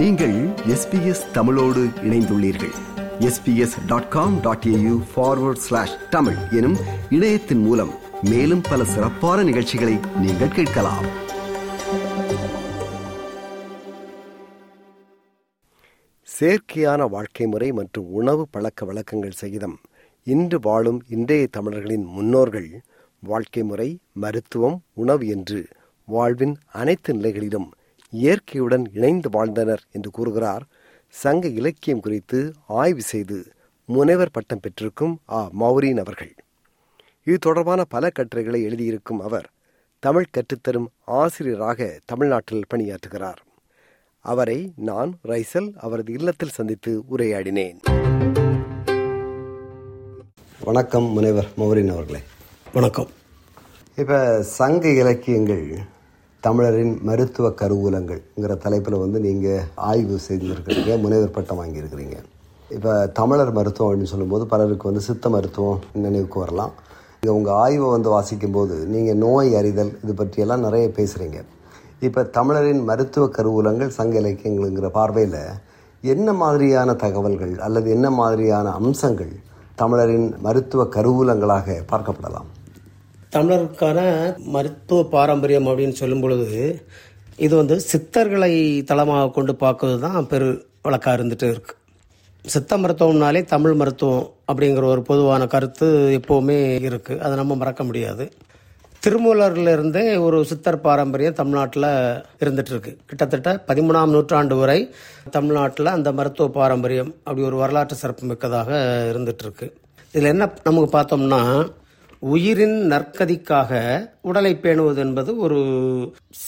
நீங்கள் எஸ்பிஎஸ் தமிழோடு இணைந்துள்ளீர்கள். SBS dot com dot AU forward slash Tamil எனும் இணையத்தின் மூலம் மேலும் பல சிறப்பான நிகழ்ச்சிகளை நீங்கள் கேட்கலாம். செயற்கையான வாழ்க்கை முறை மற்றும் உணவு பழக்க வழக்கங்கள் சகிதம். இன்று வாழும் இன்றைய தமிழர்களின் முன்னோர்கள் வாழ்க்கை முறை மருத்துவம் உணவு என்று வாழ்வின் அனைத்து நிலைகளிலும் இயற்கையுடன் இணைந்து வாழ்ந்தனர் என்று கூறுகிறார். சங்க இலக்கியம் குறித்து ஆய்வு செய்து முனைவர் பட்டம் பெற்றிருக்கும் ஆ. மௌரீன் அவர்கள். இது தொடர்பான பல கட்டுரைகளை எழுதியிருக்கும் அவர் தமிழ் கற்றுத்தரும் ஆசிரியராக தமிழ்நாட்டில் பணியாற்றுகிறார். அவரை நான் ரைசல் அவரது இல்லத்தில் சந்தித்து உரையாடினேன். வணக்கம் முனைவர் மௌரின் அவர்களே. வணக்கம். இப்போ சங்க இலக்கியங்கள் தமிழரின் மருத்துவ கருவூலங்கள்ங்கிற தலைப்பில் வந்து நீங்கள் ஆய்வு செய்திருக்கிறீங்க முனைவர் பட்டம் வாங்கியிருக்கிறீங்க. இப்போ தமிழர் மருத்துவம் அப்படின்னு சொல்லும்போது பலருக்கு வந்து சித்த மருத்துவம் நினைவுக்கு வரலாம் இங்கே உங்கள் ஆய்வை வந்து வாசிக்கும்போது நீங்கள் நோய் அறிதல் இது பற்றியெல்லாம் நிறைய பேசுகிறீங்க இப்போ தமிழரின் மருத்துவ கருவூலங்கள் சங்க இலக்கியங்கள்ங்கிற பார்வையில் என்ன மாதிரியான தகவல்கள் அல்லது என்ன மாதிரியான அம்சங்கள் தமிழரின் மருத்துவ கருவூலங்களாக பார்க்கப்படலாம்? தமிழருக்கான மருத்துவ பாரம்பரியம் அப்படின்னு சொல்லும் பொழுது இது வந்து சித்தர்களை தளமாக கொண்டு பார்க்கறது தான் பெரு வழக்காக இருந்துட்டு இருக்கு. சித்த மருத்துவம்னாலே தமிழ் மருத்துவம் அப்படிங்கிற ஒரு பொதுவான கருத்து எப்போவுமே இருக்கு. அதை நம்ம மறக்க முடியாது. திருமூலர்லேருந்தே ஒரு சித்தர் பாரம்பரியம் தமிழ்நாட்டில் இருந்துட்டு இருக்கு. கிட்டத்தட்ட பதிமூணாம் நூற்றாண்டு வரை தமிழ்நாட்டில் அந்த மருத்துவ பாரம்பரியம் அப்படி ஒரு வரலாற்று சிறப்பு மிக்கதாக இருந்துட்டு இருக்கு. இதில் என்ன நமக்கு பார்த்தோம்னா உயிரின் நற்கதிக்காக உடலை பேணுவது என்பது ஒரு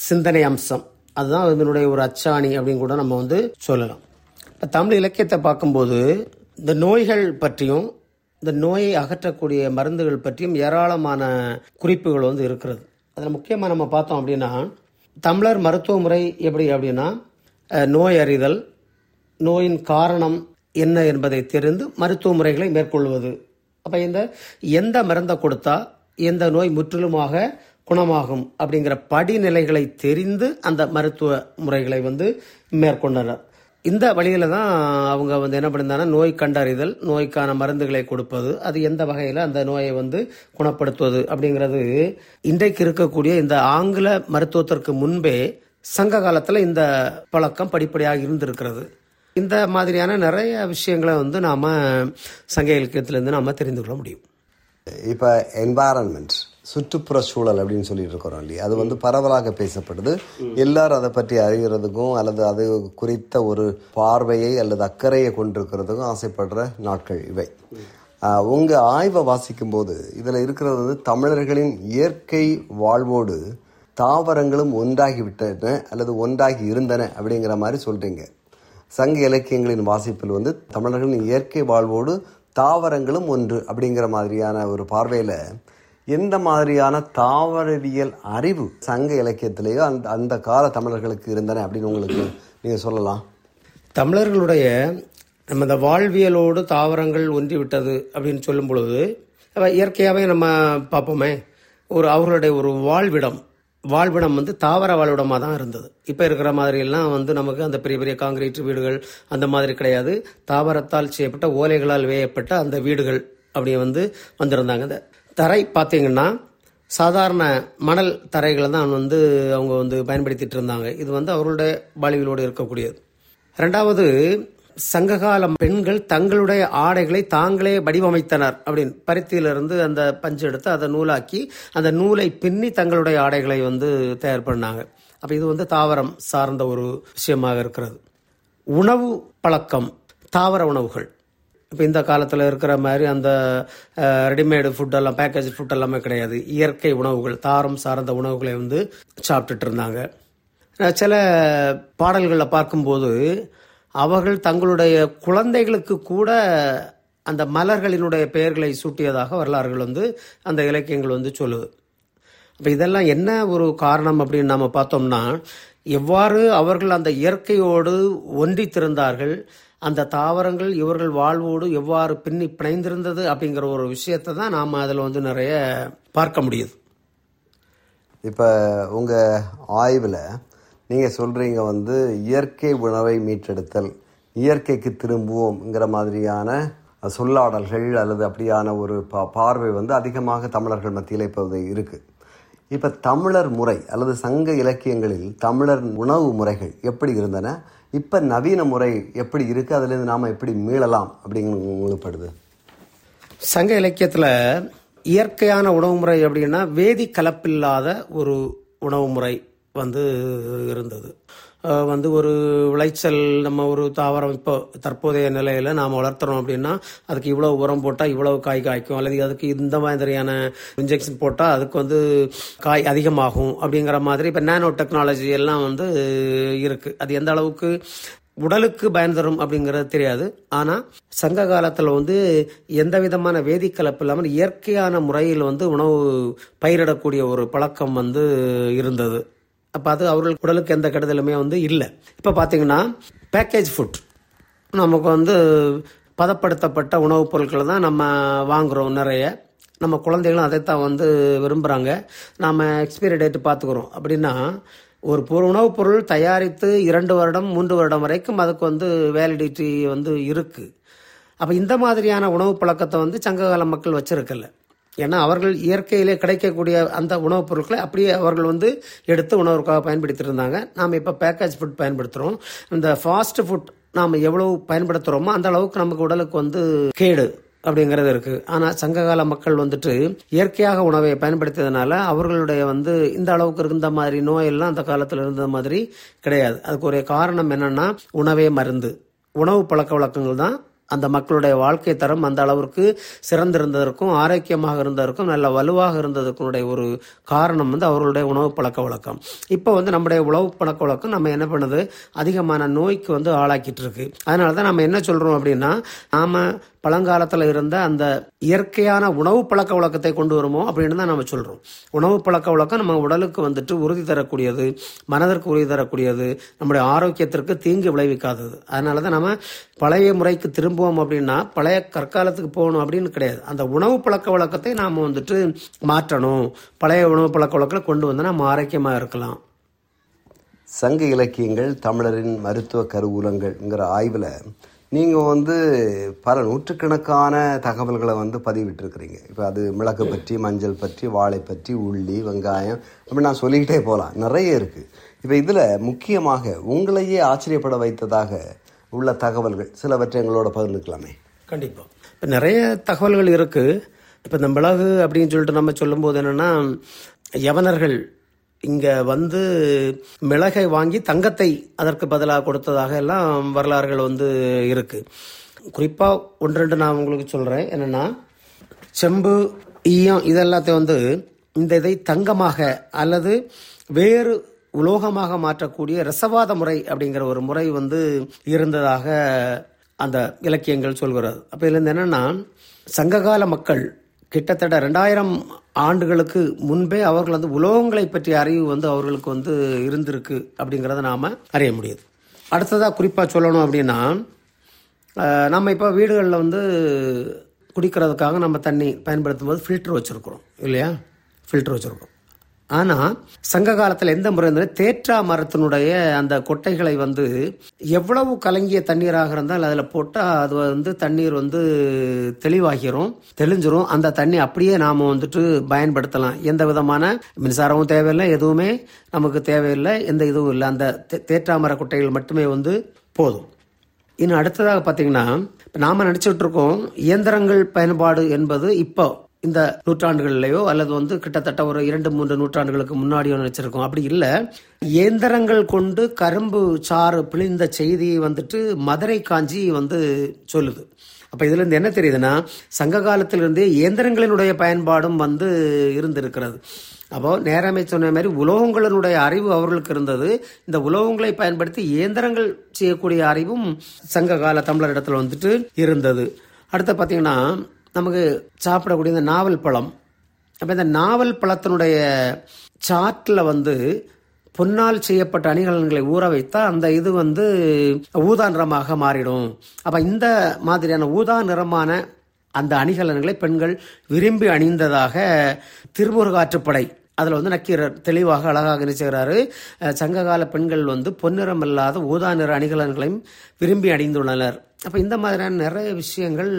சிந்தனை அம்சம். அதுதான் இதனுடைய ஒரு அச்சாணி அப்படின்னு கூட நம்ம வந்து சொல்லலாம். இப்போ தமிழ் இலக்கியத்தை பார்க்கும்போது இந்த நோய்கள் பற்றியும் இந்த நோயை அகற்றக்கூடிய மருந்துகள் பற்றியும் ஏராளமான குறிப்புகள் வந்து இருக்கிறது. அதில் முக்கியமாக நம்ம பார்த்தோம் அப்படின்னா தமிழர் மருத்துவ முறை எப்படி அப்படின்னா நோய் அறிதல் நோயின் காரணம் என்ன என்பதை தெரிந்து மருத்துவ முறைகளை மேற்கொள்வது. அப்போ இந்த எந்த மருந்தை கொடுத்தா எந்த நோய் முற்றிலுமாக குணமாகும் அப்படிங்கிற படிநிலைகளை தெரிந்து அந்த மருத்துவ முறைகளை வந்து மேற்கொண்டனர். இந்த வழியில தான் அவங்க வந்து என்ன பண்ணியிருந்தாங்கன்னா நோய் கண்டறிதல் நோய்க்கான மருந்துகளை கொடுப்பது அது எந்த வகையில் அந்த நோயை வந்து குணப்படுத்துவது அப்படிங்கிறது இன்றைக்கு இருக்கக்கூடிய இந்த ஆங்கில மருத்துவத்திற்கு முன்பே சங்க காலத்தில் இந்த பழக்கம் படிப்படியாக இருந்திருக்கிறது. இந்த மாதிரியான நிறைய விஷயங்களை வந்து நாம் சங்க இலக்கியத்திலேருந்து நாம் தெரிந்து கொள்ள முடியும். இப்போ என்வாரன்மெண்ட் சுற்றுப்புற சூழல் அப்படின்னு சொல்லிட்டு இருக்கிறோம் இல்லையா? அது வந்து பரவலாக பேசப்படுது. எல்லாரும் அதை பற்றி அறிகிறதுக்கும் அல்லது அது குறித்த ஒரு பார்வையை அல்லது அக்கறையை கொண்டிருக்கிறதுக்கும் ஆசைப்படுற நாட்கள் இவை. உங்கள் ஆய்வை வாசிக்கும் போது இருக்கிறது வந்து தமிழர்களின் இயற்கை வாழ்வோடு தாவரங்களும் ஒன்றாகி விட்டன அல்லது ஒன்றாகி இருந்தன அப்படிங்கிற மாதிரி சொல்கிறீங்க சங்க இலக்கியங்களின் வாசிப்பில் வந்து தமிழர்களின் இயற்கை வாழ்வோடு தாவரங்களும் ஒன்று அப்படிங்கிற மாதிரியான ஒரு பார்வையில் எந்த மாதிரியான தாவரவியல் அறிவு சங்க இலக்கியத்திலேயோ அந்த அந்த கால தமிழர்களுக்கு இருந்தன அப்படின்னு உங்களுக்கு நீங்கள் சொல்லலாம். தமிழர்களுடைய நம்ம இந்த வாழ்வியலோடு தாவரங்கள் ஒன்றி விட்டது அப்படின்னு சொல்லும் பொழுது இயற்கையாகவே நம்ம பார்ப்போமே ஒரு அவர்களுடைய ஒரு வாழ்விடம் வாழ்விடம் வந்து தாவர வாழ்விடமாக தான் இருந்தது. இப்போ இருக்கிற மாதிரியெல்லாம் வந்து நமக்கு அந்த பெரிய பெரிய காங்கிரீட் வீடுகள் அந்த மாதிரி கிடையாது. தாவரத்தால் செய்யப்பட்ட ஓலைகளால் வேயப்பட்ட அந்த வீடுகள் அப்படி வந்து வந்திருந்தாங்க. இந்த தரை பார்த்தீங்கன்னா சாதாரண மணல் தரைகளை தான் வந்து அவங்க வந்து பயன்படுத்திட்டு இருந்தாங்க. இது வந்து அவர்களுடைய வாழ்விலோடு இருக்கக்கூடியது. ரெண்டாவது சங்ககால பெண்கள் தங்களுடைய ஆடைகளை தாங்களே வடிவமைத்தனர் அப்படின்னு பருத்தியிலிருந்து அந்த பஞ்சு எடுத்து அதை நூலாக்கி அந்த நூலை பின்னி தங்களுடைய ஆடைகளை வந்து தயார் பண்ணாங்க அப்ப இது வந்து தாவரம் சார்ந்த ஒரு விஷயமாக இருக்கிறது. உணவு பழக்கம் தாவர உணவுகள். இப்போ இந்த காலத்தில் இருக்கிற மாதிரி அந்த ரெடிமேடு ஃபுட்டெல்லாம் பேக்கேஜ் ஃபுட் எல்லாமே கிடையாது. இயற்கை உணவுகள் தாரம் சார்ந்த உணவுகளை வந்து சாப்பிட்டுட்டு இருந்தாங்க. சில பாடல்களில் பார்க்கும்போது அவர்கள் தங்களுடைய குழந்தைகளுக்கு கூட அந்த மலர்களினுடைய பெயர்களை சூட்டியதாக வரலாறுகள் வந்து அந்த இலக்கியங்கள் வந்து சொல்லுது. அப்போ இதெல்லாம் என்ன ஒரு காரணம் அப்படின்னு நம்ம பார்த்தோம்னா எவ்வாறு அவர்கள் அந்த இயற்கையோடு ஒன்றித்திருந்தார்கள் அந்த தாவரங்கள் இவர்கள் வாழ்வோடு எவ்வாறு பின்னி பிணைந்திருந்தது அப்படிங்கிற ஒரு விஷயத்தை தான் நாம் அதில் வந்து நிறைய பார்க்க முடியுது. இப்போ உங்கள் ஆய்வில் நீங்கள் சொல்கிறீங்க வந்து இயற்கை உணவை மீட்டெடுத்தல் இயற்கைக்கு திரும்புவோம்ங்கிற மாதிரியான சொல்லாடல்கள் அல்லது அப்படியான ஒரு பா- பார்வை வந்து அதிகமாக தமிழர்கள் மத்தியில் இப்போது இருக்குது இப்போ தமிழர் முறை அல்லது சங்க இலக்கியங்களில் தமிழர் உணவு முறைகள் எப்படி இருந்தன? இப்போ நவீன முறை எப்படி இருக்குது அதுலேருந்து நாம் எப்படி மீளலாம் அப்படிங்கிறது சங்க இலக்கியத்தில் இயற்கையான உணவு முறை அப்படின்னா வேதி கலப்பில்லாத ஒரு உணவு முறை வந்து இருந்தது. வந்து ஒரு விளைச்சல் நம்ம ஒரு தாவரம் இப்போ தற்போதைய நிலையில் நாம் வளர்த்துறோம் அப்படின்னா அதுக்கு இவ்வளோ உரம் போட்டால் இவ்வளோ காய் காய்க்கும். அல்லது அதுக்கு இந்த மாதிரியான இன்ஜெக்ஷன் போட்டால் அதுக்கு வந்து காய் அதிகமாகும் அப்படிங்கிற மாதிரி இப்போ நேனோ டெக்னாலஜி எல்லாம் வந்து இருக்குது அது எந்த அளவுக்கு உடலுக்கு பயன் தரும் அப்படிங்கிறது தெரியாது. ஆனால் சங்க காலத்தில் வந்து எந்த விதமான வேதிக்கலப்பு இல்லாமல் இயற்கையான முறையில் வந்து உணவு பயிரிடக்கூடிய ஒரு பழக்கம் வந்து இருந்தது. அப்போ அது அவர்கள் உடலுக்கு எந்த கெடுதலுமே வந்து இல்லை. இப்போ பார்த்தீங்கன்னா பேக்கேஜ் ஃபுட் நமக்கு வந்து பதப்படுத்தப்பட்ட உணவுப் பொருட்களை தான் நம்ம வாங்குறோம் நிறைய. நம்ம குழந்தைகளும் அதைத்தான் வந்து விரும்புகிறாங்க நாம் எக்ஸ்பைரி டேட் பார்த்துக்குறோம் அப்படின்னா ஒரு பொரு உணவுப் பொருள் தயாரித்து இரண்டு வருடம் மூன்று வருடம் வரைக்கும் அதுக்கு வந்து வேலிடிட்டி வந்து இருக்குது அப்போ இந்த மாதிரியான உணவு பழக்கத்தை வந்து சங்ககால மக்கள் வச்சிருக்கல. ஏன்னா அவர்கள் இயற்கையிலே கிடைக்கக்கூடிய அந்த உணவுப் பொருட்களை அப்படியே அவர்கள் வந்து எடுத்து உணவுக்காக பயன்படுத்திட்டு இருந்தாங்க நாம் இப்போ பேக்கேஜ் ஃபுட் பயன்படுத்துகிறோம் இந்த ஃபாஸ்ட் ஃபுட் நாம் எவ்வளவு பயன்படுத்துகிறோமோ அந்த அளவுக்கு நமக்கு உடலுக்கு வந்து கேடு அப்படிங்கிறது இருக்கு. ஆனால் சங்ககால மக்கள் வந்துட்டு இயற்கையாக உணவை பயன்படுத்தியதுனால அவர்களுடைய வந்து இந்த அளவுக்கு இருந்த மாதிரி நோயெல்லாம் அந்த காலத்தில் இருந்த மாதிரி கிடையாது. அதுக்கு ஒரு காரணம் என்னன்னா உணவே மருந்து. உணவு பழக்க வழக்கங்கள் தான் அந்த மக்களுடைய வாழ்க்கை தரம் அந்த அளவிற்கு சிறந்திருந்ததற்கும் ஆரோக்கியமாக இருந்ததற்கும் நல்ல வலுவாக இருந்ததற்குடைய ஒரு காரணம் வந்து அவர்களுடைய உணவு பழக்க வழக்கம். இப்போ வந்து நம்முடைய உணவு பழக்க வழக்கம் நம்ம என்ன பண்ணுது? அதிகமான நோய்க்கு வந்து ஆளாக்கிட்டு இருக்கு. அதனால தான் நம்ம என்ன சொல்றோம் அப்படின்னா நாம பழங்காலத்தில் இருந்த அந்த இயற்கையான உணவு பழக்க வழக்கத்தை கொண்டு வருமோ அப்படின்னு தான் நம்ம சொல்றோம். உணவு பழக்க வழக்கம் நம்ம உடலுக்கு வந்துட்டு உறுதி தரக்கூடியது மனதிற்கு உறுதி தரக்கூடியது நம்முடைய ஆரோக்கியத்திற்கு தீங்கு விளைவிக்காதது. அதனால தான் நம்ம பழைய முறைக்கு திரும்புவோம் அப்படின்னா பழைய கற்காலத்துக்கு போகணும் அப்படின்னு கிடையாது. அந்த உணவு பழக்க வழக்கத்தை நாம் வந்துட்டு மாற்றணும். பழைய உணவு பழக்க வழக்கத்தை கொண்டு வந்து நம்ம ஆரோக்கியமாக இருக்கலாம். சங்க இலக்கியங்கள் தமிழரின் மருத்துவ கருவூலங்கள்ங்கிற ஆய்வில் நீங்கள் வந்து பல நூற்றுக்கணக்கான தகவல்களை வந்து பதிவிட்டிருக்கிறீங்க. இப்போ அது மிளகு பற்றி மஞ்சள் பற்றி வாழை பற்றி உள்ளி வெங்காயம் அப்படி நான் சொல்லிக்கிட்டே போகலாம் நிறைய இருக்குது இப்போ இதில் முக்கியமாக உங்களையே ஆச்சரியப்பட வைத்ததாக உள்ள தகவல்கள் சிலவற்றை எங்களோட பகிர்ந்துக்கலாமே. கண்டிப்பாக இப்போ நிறைய தகவல்கள் இருக்குது இப்போ இந்த மிளகு அப்படின்னு சொல்லிட்டு நம்ம சொல்லும்போது என்னென்னா யவனர்கள் இங்க வந்து மிளகை வாங்கி தங்கத்தை அதற்கு பதிலாக கொடுத்ததாக எல்லாம் வரலாறுகள் வந்து இருக்கு. குறிப்பா ஒன்று ரெண்டு நான் உங்களுக்கு சொல்றேன். என்னன்னா செம்பு ஈயம் இதெல்லாத்தையும் வந்து இந்த இதை தங்கமாக அல்லது வேறு உலோகமாக மாற்றக்கூடிய ரசவாத முறை அப்படிங்கிற ஒரு முறை வந்து இருந்ததாக அந்த இலக்கியங்கள் சொல்கிறது. அப்போ இதுலேருந்து இருந்து சங்ககால மக்கள் கிட்டத்தட்ட ரெண்டாயிரம் ஆண்டுகளுக்கு முன்பே அவர்கள் வந்து உலோகங்களை பற்றிய அறிவு வந்து அவர்களுக்கு வந்து இருந்திருக்கு அப்படிங்கிறத நாம் அறிய முடியுது. அடுத்ததாக குறிப்பாக சொல்லணும் அப்படின்னா நம்ம இப்போ வீடுகளில் வந்து குடிக்கிறதுக்காக நம்ம தண்ணி பயன்படுத்தும் போது ஃபில்டர் வச்சுருக்குறோம் இல்லையா? ஃபில்டர் வச்சுருக்கோம் ஆனால் சங்க காலத்தில் எந்த முறை தேற்றா மரத்தினுடைய அந்த கொட்டைகளை வந்து எவ்வளவு கலங்கிய தண்ணீராக இருந்தால் அதில் போட்டால் அது வந்து தண்ணீர் வந்து தெளிவாகிரும் தெளிஞ்சிரும். அந்த தண்ணி அப்படியே நாம் வந்துட்டு பயன்படுத்தலாம். எந்த விதமான மின்சாரமும் தேவையில்லை எதுவுமே நமக்கு தேவையில்லை எந்த இதுவும் இல்லை. அந்த தே- தேற்றாமர கொட்டைகள் மட்டுமே வந்து போதும். இன்னும் அடுத்ததாக பார்த்தீங்கன்னா இப்போ நாம நினைச்சிட்டு இருக்கோம் இயந்திரங்கள் பயன்பாடு என்பது இப்போ இந்த நூற்றாண்டுகள்லயோ அல்லது வந்து கிட்டத்தட்ட ஒரு இரண்டு மூன்று நூற்றாண்டுகளுக்கு முன்னாடியோ நினைச்சிருக்கோம். அப்படி இல்லை. இயந்திரங்கள் கொண்டு கரும்பு சாறு பிழிந்த செய்தியை வந்துட்டு மதுரை காஞ்சி வந்து சொல்லுது. அப்ப இதுல இருந்து என்ன தெரியுதுன்னா சங்க காலத்திலிருந்தே இயந்திரங்களினுடைய பயன்பாடும் வந்து இருந்திருக்கிறது. அப்போ நேரமே சொன்ன மாதிரி உலோகங்களினுடைய அறிவு அவர்களுக்கு இருந்தது. இந்த உலோகங்களை பயன்படுத்தி இயந்திரங்கள் செய்யக்கூடிய அறிவும் சங்க கால தமிழர் இடத்துல வந்துட்டு இருந்தது. அடுத்து பார்த்தீங்கன்னா நமக்கு சாப்பிடக்கூடிய இந்த நாவல் பழம். அப்போ இந்த நாவல் பழத்தினுடைய சாற்றில் வந்து பொன்னால் செய்யப்பட்ட அணிகலன்களை ஊற வைத்தால் அந்த இது வந்து ஊதா நிறமாக மாறிடும். அப்போ இந்த மாதிரியான ஊதா நிறமான அந்த அணிகலன்களை பெண்கள் விரும்பி அணிந்ததாக திருமுருகாற்றுப்படை அதில் வந்து நக்கீரர் தெளிவாக அழகாக நினைச்சுகிறாரு சங்ககால பெண்கள் வந்து பொன்னிறம் இல்லாத ஊதா நிற அணிகலன்களையும் விரும்பி அணிந்துள்ளனர். அப்போ இந்த மாதிரியான நிறைய விஷயங்கள்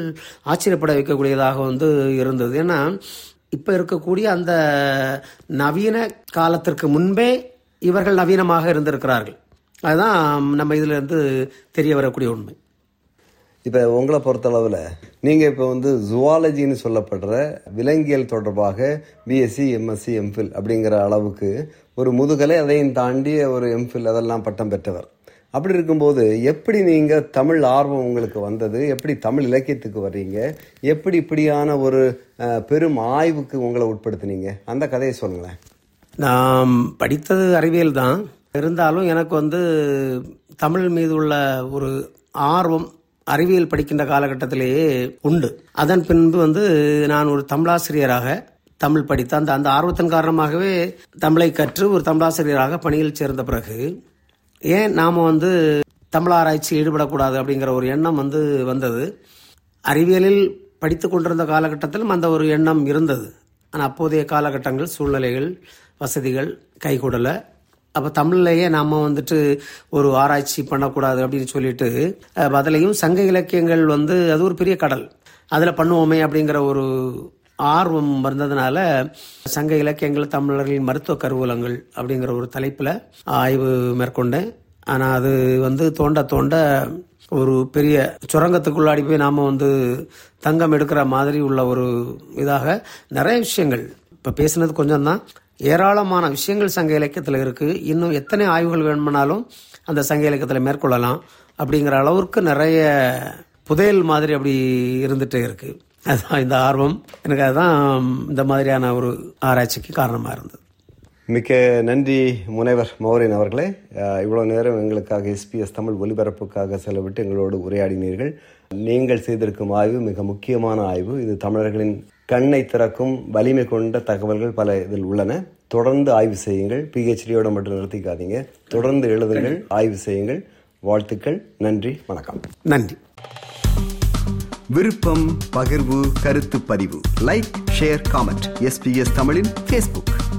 ஆச்சரியப்பட வைக்கக்கூடியதாக வந்து இருந்தது. ஏன்னா இப்போ இருக்கக்கூடிய அந்த நவீன காலத்திற்கு முன்பே இவர்கள் நவீனமாக இருந்திருக்கிறார்கள். அதுதான் நம்ம இதுலேருந்து தெரிய வரக்கூடிய உண்மை. இப்போ உங்களை பொறுத்தளவில் நீங்கள் இப்போ வந்து ஜுவாலஜின்னு சொல்லப்படுற விலங்கியல் தொடர்பாக பிஎஸ்சி எம்எஸ்சி எம்ஃபில் அப்படிங்கிற அளவுக்கு ஒரு முதுகலை அதையும் தாண்டி ஒரு எம்ஃபில் அதெல்லாம் பட்டம் பெற்றவர். அப்படி இருக்கும்போது எப்படி நீங்கள் தமிழ் ஆர்வம் உங்களுக்கு வந்தது? எப்படி தமிழ் இலக்கியத்துக்கு வர்றீங்க? எப்படி இப்படியான ஒரு பெரும் ஆய்வுக்கு உங்களை உட்படுத்துனீங்க? அந்த கதையை சொல்லுங்களேன். நான் படித்தது அறிவியல் தான். இருந்தாலும் எனக்கு வந்து தமிழ் மீது உள்ள ஒரு ஆர்வம் அறிவியல் படிக்கின்ற காலகட்டத்திலேயே உண்டு. அதன் பின்பு வந்து நான் ஒரு தமிழாசிரியராக தமிழ் படித்த அந்த அந்த ஆர்வத்தின் காரணமாகவே தமிழை கற்று ஒரு தமிழாசிரியராக பணியில் சேர்ந்த பிறகு ஏன் நாம் வந்து தமிழ் ஆராய்ச்சி ஈடுபடக்கூடாது அப்படிங்கிற ஒரு எண்ணம் வந்து வந்தது. அறிவியலில் படித்து கொண்டிருந்த காலகட்டத்திலும் அந்த ஒரு எண்ணம் இருந்தது. ஆனால் அப்போதைய காலகட்டங்கள் சூழ்நிலைகள் வசதிகள் கைகூடலை. அப்போ தமிழ்லையே நாம் வந்துட்டு ஒரு ஆராய்ச்சி பண்ணக்கூடாது அப்படின்னு சொல்லிட்டு அதுலேயும் சங்க இலக்கியங்கள் வந்து அது ஒரு பெரிய கடல். அதில் பண்ணுவோமே அப்படிங்கிற ஒரு ஆர்வம் வந்ததுனால சங்க இலக்கியங்கள் தமிழர்களின் மருத்துவ கருவூலங்கள் அப்படிங்கிற ஒரு தலைப்பில் ஆய்வு மேற்கொண்டேன். ஆனால் அது வந்து தோண்ட தோண்ட ஒரு பெரிய சுரங்கத்துக்குள்ளாடி போய் நாம் வந்து தங்கம் எடுக்கிற மாதிரி உள்ள ஒரு இதாக நிறைய விஷயங்கள். இப்போ பேசுனது கொஞ்சம் தான் ஏராளமான விஷயங்கள் சங்க இலக்கியத்தில் இருக்கு. இன்னும் எத்தனை ஆய்வுகள் வேணுமானாலும் அந்த சங்க இலக்கியத்தில் மேற்கொள்ளலாம். அப்படிங்கிற அளவுக்கு நிறைய புதையல் மாதிரி அப்படி இருந்துட்டே இருக்கு. அதுதான் இந்த ஆர்வம். எனக்கு அதுதான் இந்த மாதிரியான ஒரு ஆராய்ச்சிக்கு காரணமாக இருந்தது. மிக்க நன்றி முனைவர் மௌரியன் அவர்களே. இவ்வளோ நேரம் எங்களுக்காக எஸ்பிஎஸ் தமிழ் ஒலிபரப்புக்காக செலவிட்டு எங்களோடு உரையாடினீர்கள். நீங்கள் செய்திருக்கும் ஆய்வு மிக முக்கியமான ஆய்வு. இது தமிழர்களின் கண்ணை திறக்கும் வலிமை கொண்ட தகவல்கள் பல இதில் உள்ளன. தொடர்ந்து ஆய்வு செய்யுங்கள். பிஹெச்டியோட மட்டும் நிறுத்திக்காதீங்க. தொடர்ந்து எழுதுங்கள். ஆய்வு செய்யுங்கள். வாழ்த்துக்கள். நன்றி. வணக்கம். நன்றி. விருப்பம் பகிர்வு கருத்து பதிவு. லைக் ஷேர் காமெண்ட் எஸ்பிஎஸ் தமிழின் ஃபேஸ்புக்